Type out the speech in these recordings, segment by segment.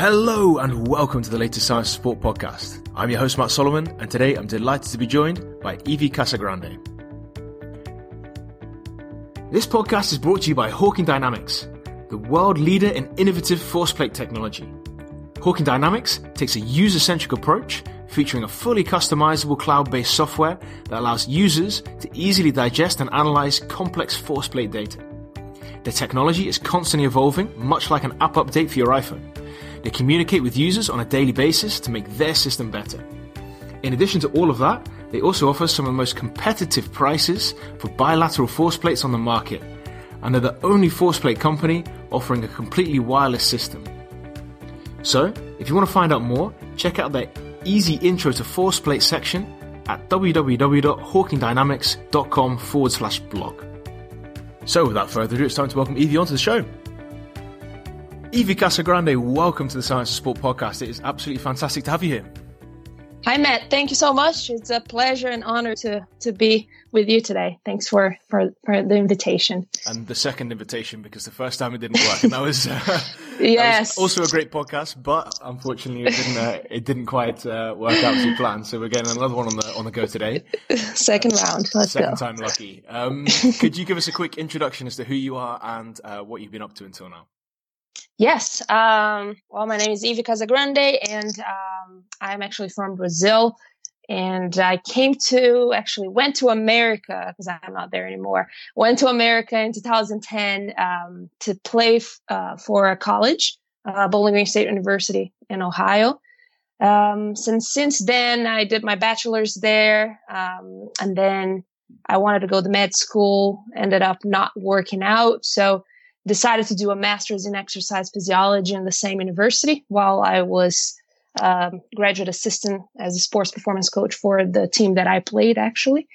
Hello and welcome to the latest Science Sport podcast. I'm your host Matt Solomon, and today I'm delighted to be joined by Evie Casagrande. This podcast is brought to you by Hawkin Dynamics, the world leader in innovative force plate technology. Hawkin Dynamics takes a user-centric approach featuring a fully customizable cloud-based software that allows users to easily digest and analyze complex force plate data. The technology is constantly evolving, much like an app update for your iPhone. They communicate with users on a daily basis to make their system better. In addition to all of that, they also offer some of the most competitive prices for bilateral force plates on the market, and they're the only force plate company offering a completely wireless system. So, if you want to find out more, check out their easy intro to force plate section at www.hawkindynamics.com forward slash blog. So, without further ado, it's time to welcome Evie onto the show. Evie Casagrande, welcome to the Science of Sport podcast. It is absolutely fantastic to have you here. Hi, Matt. Thank you so much. It's a pleasure and honor to to be with you today. Thanks for for, for the invitation. And the second invitation because the first time it didn't work, and that was uh, yes, that was also a great podcast, but unfortunately it didn't uh, it didn't quite uh, work out as you planned. So we're getting another one on the on the go today. second round. Let's second go. time lucky. Um, could you give us a quick introduction as to who you are and uh, what you've been up to until now? Yes. Um, well, my name is Evie Casagrande, and um, I'm actually from Brazil. And I came to actually went to America because I'm not there anymore. Went to America in 2010 um, to play f- uh, for a college, uh, Bowling Green State University in Ohio. Um, since since then, I did my bachelor's there, um, and then I wanted to go to med school. Ended up not working out, so decided to do a master's in exercise physiology in the same university while I was um, graduate assistant as a sports performance coach for the team that I played actually.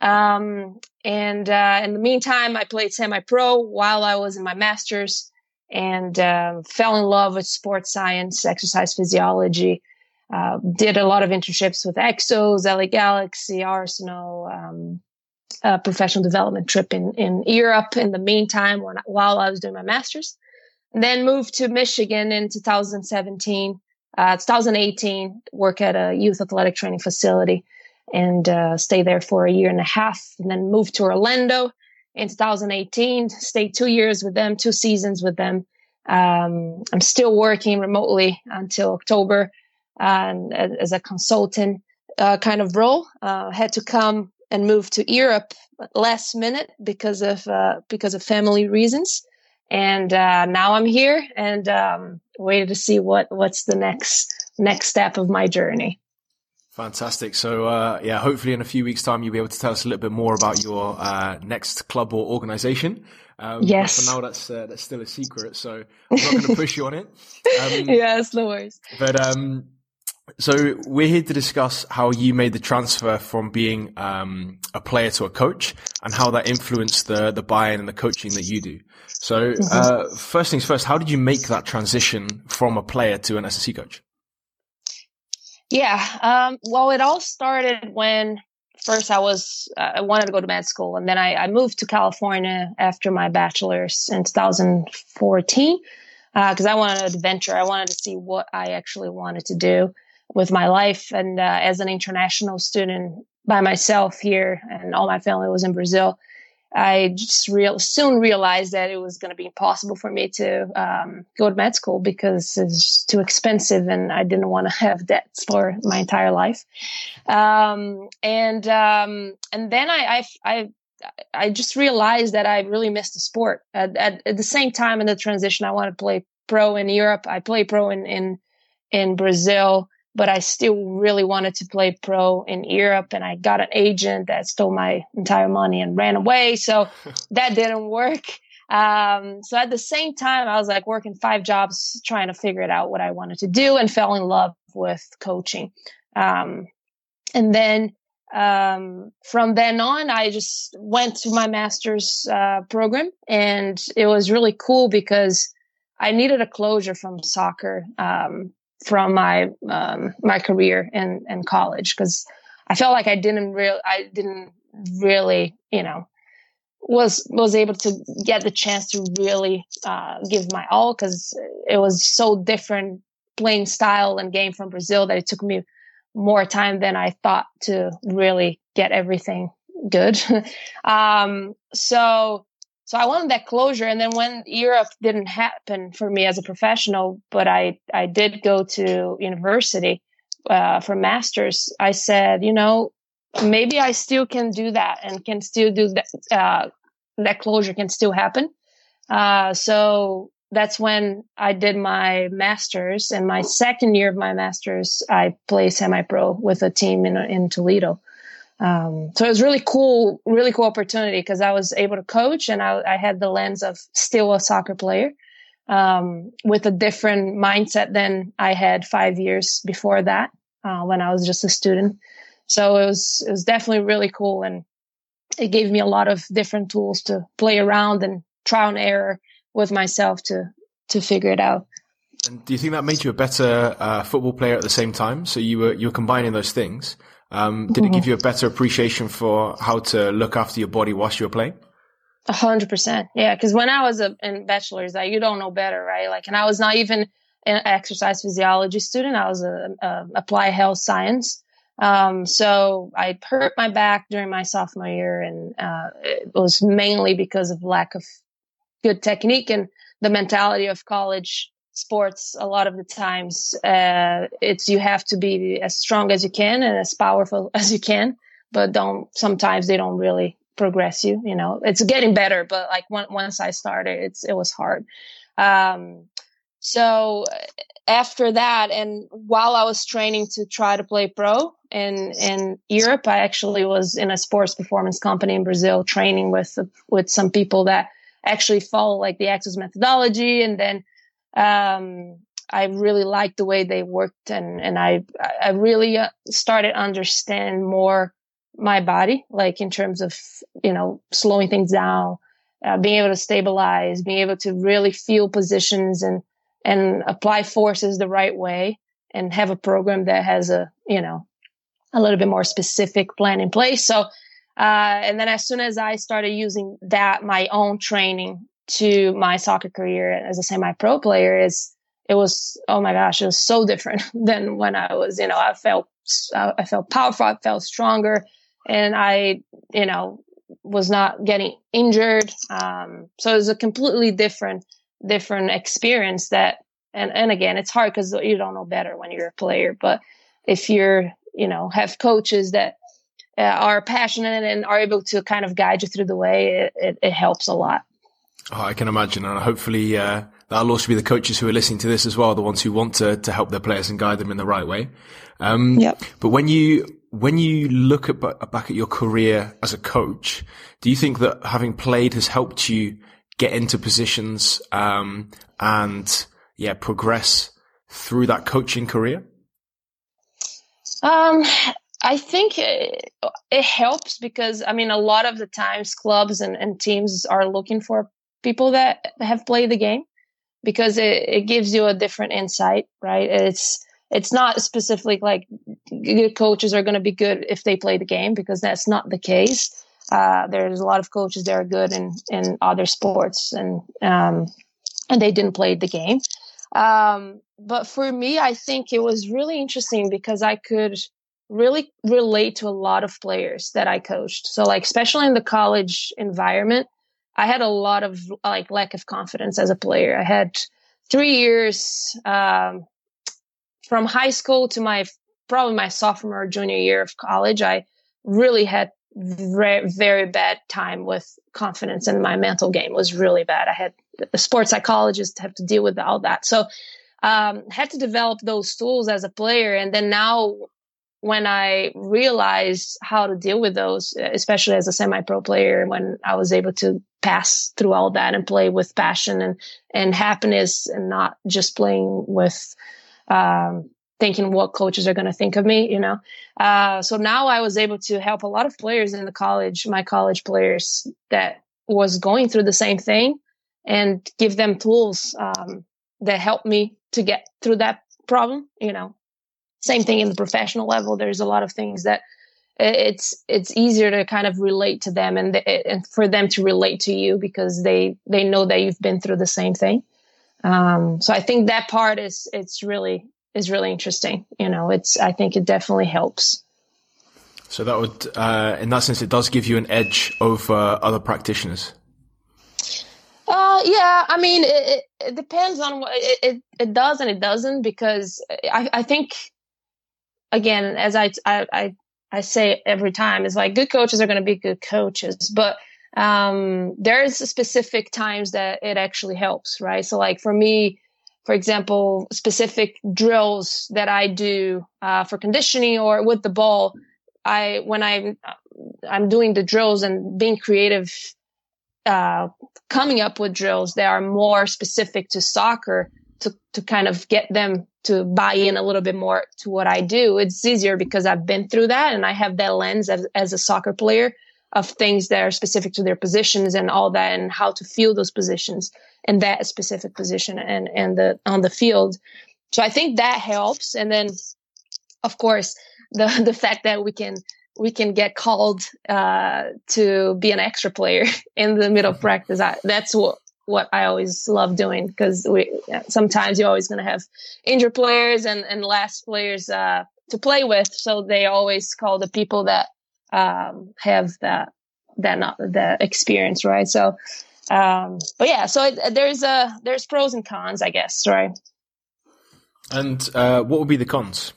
Um, and uh, in the meantime, I played semi-pro while I was in my master's and uh, fell in love with sports science, exercise physiology. Uh, did a lot of internships with Exos, LA Galaxy, Arsenal, um, a professional development trip in, in Europe in the meantime when, while I was doing my master's. And then moved to Michigan in 2017, uh, 2018, work at a youth athletic training facility and uh, stay there for a year and a half. And then moved to Orlando in 2018, stayed two years with them, two seasons with them. Um, I'm still working remotely until October uh, as a consultant uh, kind of role. Uh, had to come and moved to Europe last minute because of uh, because of family reasons. And uh, now I'm here and um, waited to see what what's the next next step of my journey. Fantastic. So, uh, yeah, hopefully in a few weeks' time, you'll be able to tell us a little bit more about your uh, next club or organization. Um, yes. for now, that's uh, that's still a secret, so I'm not going to push you on it. Um, yes, no worries. But um, so we're here to discuss how you made the transfer from being um, a player to a coach and how that influenced the the buy-in and the coaching that you do. So mm-hmm. uh, first things first, how did you make that transition from a player to an SSC coach? Yeah, um, well, it all started when first I was uh, I wanted to go to med school, and then I, I moved to California after my bachelor's in 2014 because uh, I wanted an adventure. I wanted to see what I actually wanted to do with my life. And uh, as an international student by myself here, and all my family was in Brazil, I just real soon realized that it was going to be impossible for me to um, go to med school because it's too expensive, and I didn't want to have debts for my entire life. Um, and um, and then I, I, I I just realized that I really missed the sport. At, at, at, the same time in the transition, I wanted to play pro in Europe. I play pro in in, in Brazil but I still really wanted to play pro in Europe. And I got an agent that stole my entire money and ran away. So that didn't work. Um, so at the same time, I was like working five jobs, trying to figure it out what I wanted to do and fell in love with coaching. Um, and then, um, from then on, I just went to my master's, uh, program and it was really cool because I needed a closure from soccer. Um, from my um, my career in in college because I felt like I didn't real I didn't really you know was was able to get the chance to really uh, give my all because it was so different playing style and game from Brazil that it took me more time than I thought to really get everything good. um, so, so I wanted that closure. And then when Europe didn't happen for me as a professional, but I, I did go to university, uh, for masters, I said, you know, maybe I still can do that and can still do that. Uh, that closure can still happen. Uh, so that's when I did my masters. And my second year of my masters, I played semi-pro with a team in in Toledo. Um, so it was really cool, really cool opportunity because I was able to coach and I, I, had the lens of still a soccer player um, with a different mindset than I had five years before that uh, when I was just a student. So it was it was definitely really cool and it gave me a lot of different tools to play around and trial and error with myself to to figure it out. And do you think that made you a better uh, football player at the same time? So you were you were combining those things. Um, did it give you a better appreciation for how to look after your body whilst you were playing? A hundred percent, yeah. Because when I was a, in bachelor's, like you don't know better, right? Like, and I was not even an exercise physiology student. I was a, a applied health science. Um, so I hurt my back during my sophomore year, and uh, it was mainly because of lack of good technique and the mentality of college sports. A lot of the times, uh, it's you have to be as strong as you can and as powerful as you can, but don't. Sometimes they don't really progress you. You know, it's getting better, but like once I started, it's it was hard. Um, so after that, and while I was training to try to play pro in in Europe, I actually was in a sports performance company in Brazil training with with some people that actually follow like the Exos methodology, and then um, I really liked the way they worked, and and I I really uh, started to understand more my body, like in terms of you know slowing things down, uh, being able to stabilize, being able to really feel positions and and apply forces the right way and have a program that has a, you know, a little bit more specific plan in place. So, uh, and then as soon as I started using that, my own training to my soccer career as a semi-pro player is, it was, oh my gosh, it was so different than when I was, you know, I felt, I felt powerful, I felt stronger and I, you know, was not getting injured. Um, so it was a completely different different experience that and and again it's hard because you don't know better when you're a player but if you're you know have coaches that uh, are passionate and are able to kind of guide you through the way it, it, it helps a lot oh, i can imagine and hopefully uh, that'll also be the coaches who are listening to this as well the ones who want to to help their players and guide them in the right way um, yep. but when you when you look at back at your career as a coach do you think that having played has helped you get into positions um, and yeah progress through that coaching career? Um, I think it, it, helps because I mean a lot of the times clubs and, and teams are looking for people that have played the game because it, it gives you a different insight, right? It's it's not specifically like good coaches are going to be good if they play the game because that's not the case. Uh, there's a lot of coaches that are good in, in other sports and, um, and they didn't play the game. Um, but for me, I think it was really interesting because I could really relate to a lot of players that I coached. So like, especially in the college environment, I had a lot of like lack of confidence as a player. I had three years, um, from high school to my probably my sophomore junior year of college. I really had very, very bad time with confidence and my mental game was really bad. I had the sports psychologist have to deal with all that. So, um, had to develop those tools as a player. And then now when I realized how to deal with those, especially as a semi-pro player, when I was able to pass through all that and play with passion and, and happiness and not just playing with, um, thinking what coaches are going to think of me, you know. Uh, so now I was able to help a lot of players in the college, my college players that was going through the same thing and give them tools um, that helped me to get through that problem, you know. Same thing in the professional level. There's a lot of things that it's it's easier to kind of relate to them and, and for them to relate to you because they they know that you've been through the same thing. Um, so I think that part is it's really is really interesting. You know, it's I think it definitely helps. So that would, uh, in that sense, it does give you an edge over other practitioners. Uh, yeah, I mean, it, it depends on what it, it, it does and it doesn't because I, I think, again, as I, I, I say every time, is like good coaches are going to be good coaches, but um, there's specific times that it actually helps, right? So, like for me, for example, specific drills that I do uh, for conditioning or with the ball, I when I I'm doing the drills and being creative, uh, coming up with drills that are more specific to soccer to to kind of get them to buy in a little bit more to what I do. It's easier because I've been through that and I have that lens as, as a soccer player of things that are specific to their positions and all that and how to feel those positions and that specific position and and the on the field. So I think that helps. And then of course the the fact that we can we can get called uh, to be an extra player in the middle of practice. I, that's what what I always love doing because we sometimes you're always going to have injured players and and last players uh, to play with, so they always call the people that um, have that that not the experience, right? So, um, but yeah, so it, there's a there's pros and cons, I guess, right? And uh, what would be the cons?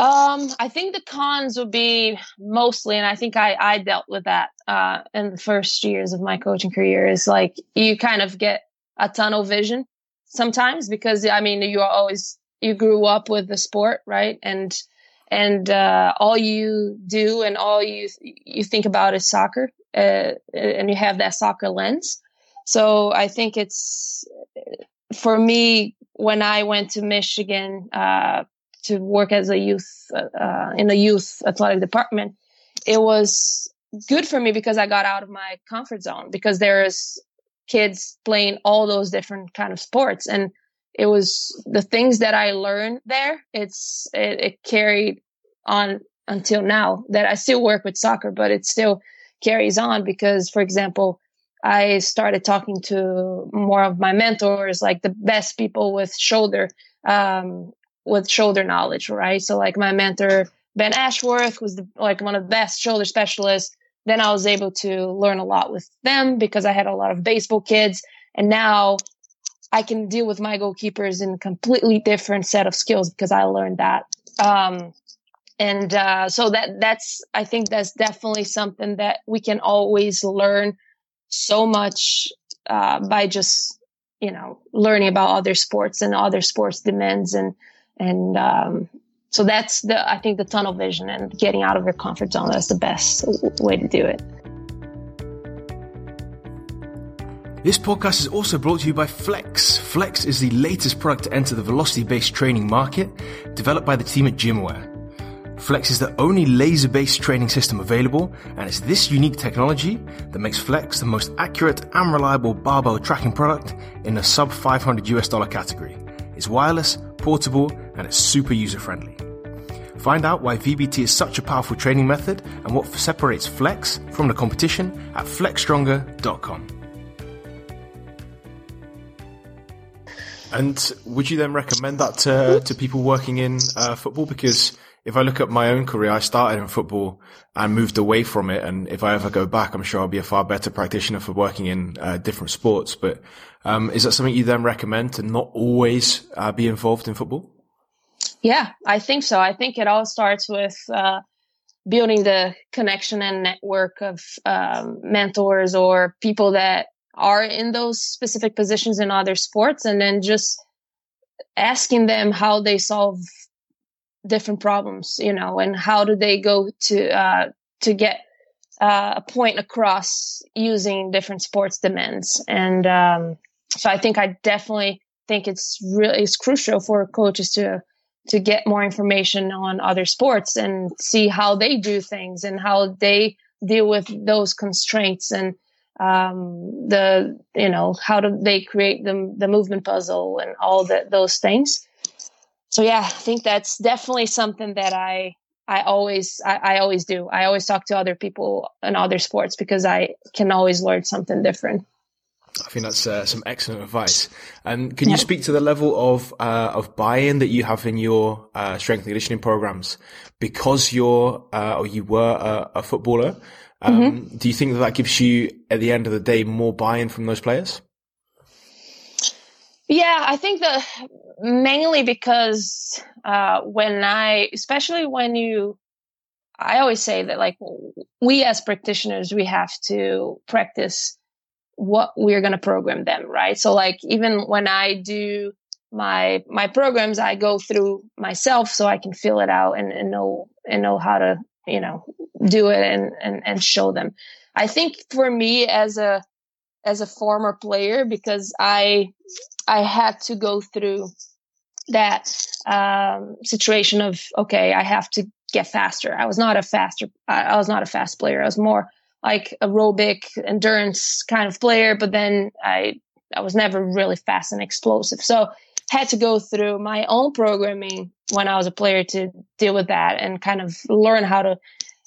Um, I think the cons would be mostly, and I think I, I dealt with that uh, in the first years of my coaching career, is like you kind of get a tunnel vision sometimes because I mean you are always you grew up with the sport, right? And and uh, all you do and all you you think about is soccer, uh, and you have that soccer lens. So I think it's for me when I went to Michigan uh, to work as a youth uh, in a youth athletic department, it was good for me because I got out of my comfort zone because there's kids playing all those different kind of sports and it was the things that I learned there. It's it, it carried on until now that I still work with soccer, but it still carries on because, for example, I started talking to more of my mentors, like the best people with shoulder um, with shoulder knowledge, right? So like my mentor, Ben Ashworth was the, like one of the best shoulder specialists. Then I was able to learn a lot with them because I had a lot of baseball kids. And now I can deal with my goalkeepers in a completely different set of skills because I learned that. Um, and uh, so that that's I think that's definitely something that we can always learn so much uh, by just you know learning about other sports and other sports demands and and um, so that's the i think the tunnel vision and getting out of your comfort zone that's the best way to do it this podcast is also brought to you by Flex. Flex is the latest product to enter the velocity based training market, developed by the team at Gymaware. Flex is the only laser based training system available, and it's this unique technology that makes Flex the most accurate and reliable barbell tracking product in the sub 500 US dollar category. It's wireless, portable, and it's super user friendly. Find out why VBT is such a powerful training method and what separates Flex from the competition at flexstronger.com. And would you then recommend that to, to people working in uh, football? Because if I look at my own career, I started in football and moved away from it. And if I ever go back, I'm sure I'll be a far better practitioner for working in uh, different sports. But um, is that something you then recommend to not always uh, be involved in football? Yeah, I think so. I think it all starts with uh, building the connection and network of um, mentors or people that are in those specific positions in other sports, and then just asking them how they solve different problems, you know, and how do they go to uh, to get uh, a point across using different sports demands. And um, so I think I definitely think it's really it's crucial for coaches to to get more information on other sports and see how they do things and how they deal with those constraints and um, the you know how do they create the the movement puzzle and all that those things so yeah, I think that's definitely something that I I always I, I, always do. I always talk to other people in other sports because I can always learn something different. I think that's uh, some excellent advice. And can you speak to the level of uh, of buy-in that you have in your uh, strength and conditioning programs because you're uh, or you were a, a footballer? Um, mm-hmm. Do you think that that gives you, at the end of the day, more buy-in from those players? Yeah, I think that mainly because uh, when I, especially when you I always say that like we as practitioners, we have to practice what we're going to program them, right? So like even when I do my my programs, I go through myself so I can fill it out and, and know and know how to you know do it and, and and show them. I think for me as a as a former player because I I had to go through that um, situation of okay, I have to get faster. I was not a faster. I was not a fast player. I was more like aerobic endurance kind of player. But then I I was never really fast and explosive. So had to go through my own programming when I was a player to deal with that and kind of learn how to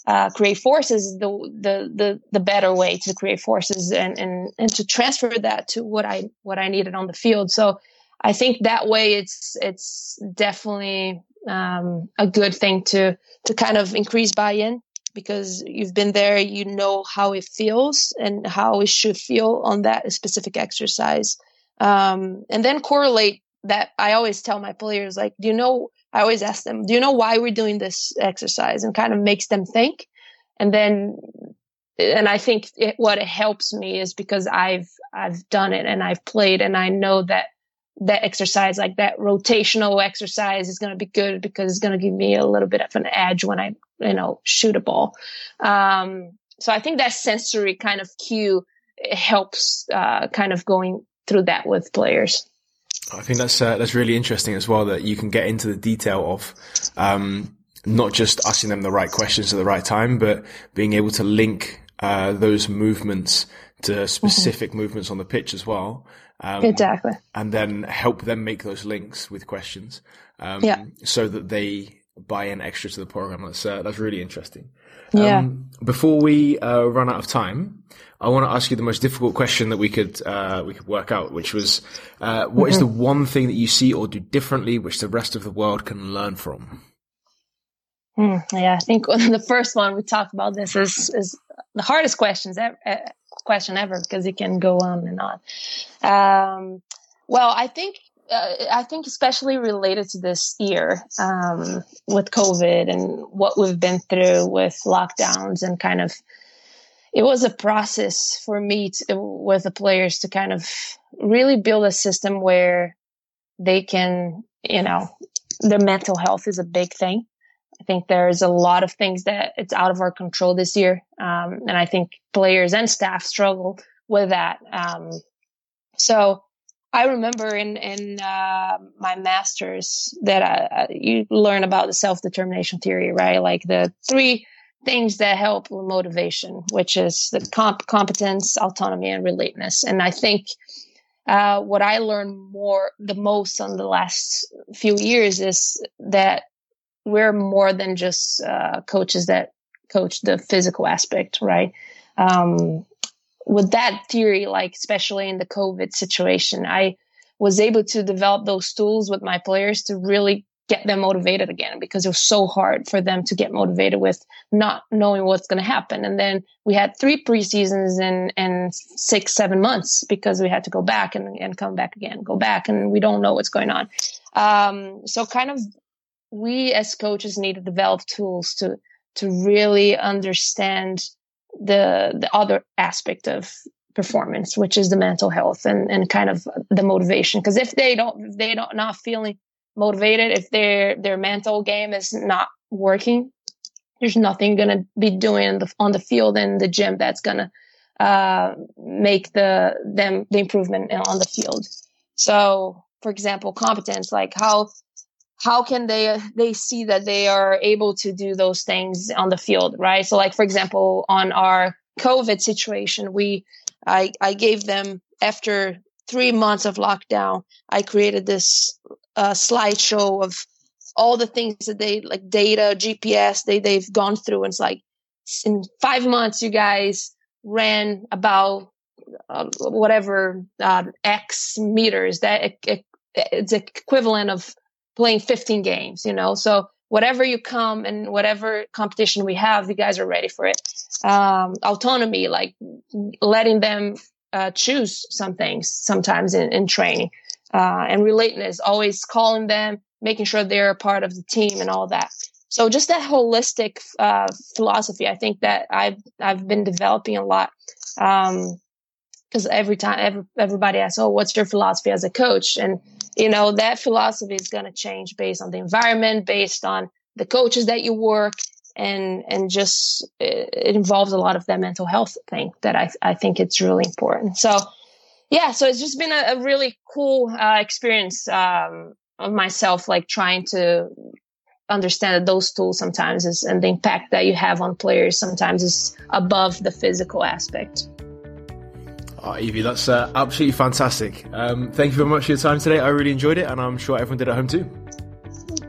uh, create forces the, the the the better way to create forces and and and to transfer that to what I what I needed on the field. So I think that way it's it's definitely um, a good thing to to kind of increase buy-in because you've been there, you know how it feels and how it should feel on that specific exercise, um, and then correlate that. I always tell my players like, do you know? I always ask them, do you know why we're doing this exercise, and kind of makes them think, and then and I think it, what it helps me is because I've I've done it and I've played and I know that that exercise, like that rotational exercise is going to be good because it's going to give me a little bit of an edge when I, you know, shoot a ball. Um, so I think that sensory kind of cue helps, uh, kind of going through that with players. I think that's, uh, that's really interesting as well that you can get into the detail of, um, not just asking them the right questions at the right time, but being able to link, uh, those movements to specific mm-hmm. movements on the pitch as well. Um, exactly. And then help them make those links with questions. Um, yeah. So that they buy in extra to the program. That's, uh, that's really interesting. Yeah. Um, before we uh, run out of time, I want to ask you the most difficult question that we could uh, we could work out, which was, uh, what mm-hmm. is the one thing that you see or do differently, which the rest of the world can learn from? Mm, yeah, I think the first one we talked about this is is the hardest questions ever, question ever because it can go on and on. Um, well, I think uh, I think especially related to this year um, with COVID and what we've been through with lockdowns and kind of it was a process for me to, with the players to kind of really build a system where they can, you know, their mental health is a big thing. I think there's a lot of things that it's out of our control this year. Um, and I think players and staff struggle with that. Um, so I remember in, in, uh, my master's that I, you learn about the self-determination theory, right? Like the three things that help with motivation, which is the comp- competence, autonomy, and relatedness. And I think, uh, what I learned more, the most on the last few years is that we're more than just uh, coaches that coach the physical aspect, right? Um, with that theory, like especially in the COVID situation, I was able to develop those tools with my players to really get them motivated again because it was so hard for them to get motivated with not knowing what's going to happen. And then we had three preseasons in, in six, seven months because we had to go back and, and come back again, go back and we don't know what's going on. Um, so kind of we as coaches need to develop tools to to really understand the the other aspect of performance, which is the mental health and and kind of the motivation. Because if they don't if they don't not feeling motivated, if their their mental game is not working, there's nothing gonna be doing the, on the field and the gym that's gonna uh, make the them the improvement on the field. So, for example, competence, like how how can they they see that they are able to do those things on the field right so like for example on our covid situation we i i gave them after three months of lockdown i created this uh, slideshow of all the things that they like data gps they they've gone through and it's like in five months you guys ran about uh, whatever uh, X meters. That it, it, it's equivalent of playing 15 games. You know, so whatever you come and whatever competition we have, you guys are ready for it. Um, autonomy, like letting them uh, choose some things sometimes in, in training, uh, and relatedness, always calling them, making sure they're a part of the team and all that. So just that holistic uh, philosophy, I think that I've I've been developing a lot. Um, because every time every, everybody asks, "Oh, what's your philosophy as a coach?" and you know that philosophy is going to change based on the environment based on the coaches that you work and and just it, it involves a lot of that mental health thing that i i think it's really important. So yeah so it's just been a, a really cool uh, experience um, of myself like trying to understand that those tools sometimes is and the impact that you have on players sometimes is above the physical aspect Oh, Evie, that's uh, absolutely fantastic. Um, thank you very much for your time today. I really enjoyed it, and I'm sure everyone did at home too.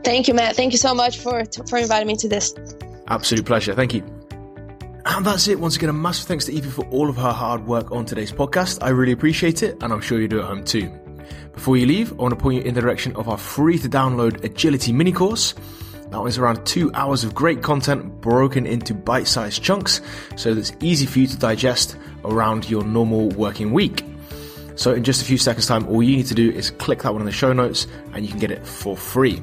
Thank you, Matt. Thank you so much for for inviting me to this. Absolute pleasure. Thank you. And that's it. Once again, a massive thanks to Evie for all of her hard work on today's podcast. I really appreciate it, and I'm sure you do at home too. Before you leave, I want to point you in the direction of our free to download agility mini course. That was around two hours of great content broken into bite sized chunks so that it's easy for you to digest around your normal working week. So, in just a few seconds' time, all you need to do is click that one in the show notes and you can get it for free.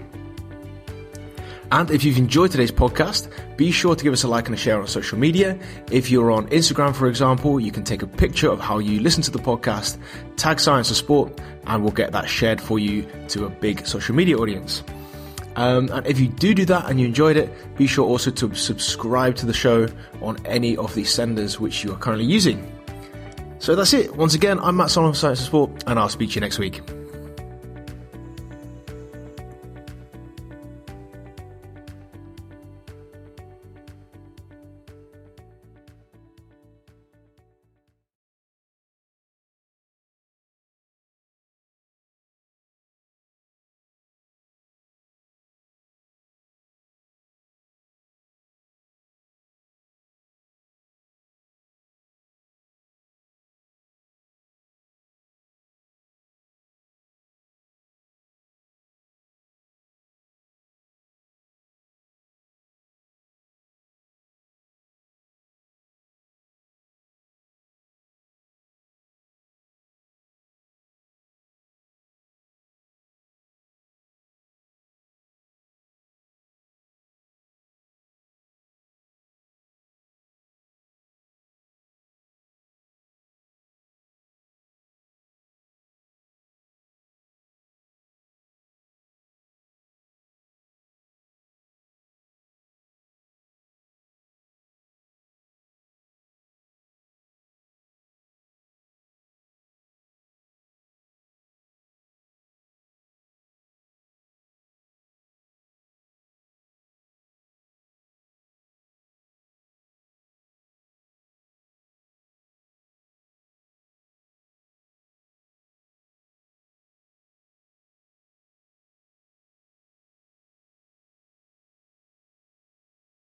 And if you've enjoyed today's podcast, be sure to give us a like and a share on social media. If you're on Instagram, for example, you can take a picture of how you listen to the podcast, tag Science of Sport, and we'll get that shared for you to a big social media audience. Um, and if you do do that and you enjoyed it, be sure also to subscribe to the show on any of the senders which you are currently using. So that's it. Once again, I'm Matt Solomon Science of Sport, and I'll speak to you next week.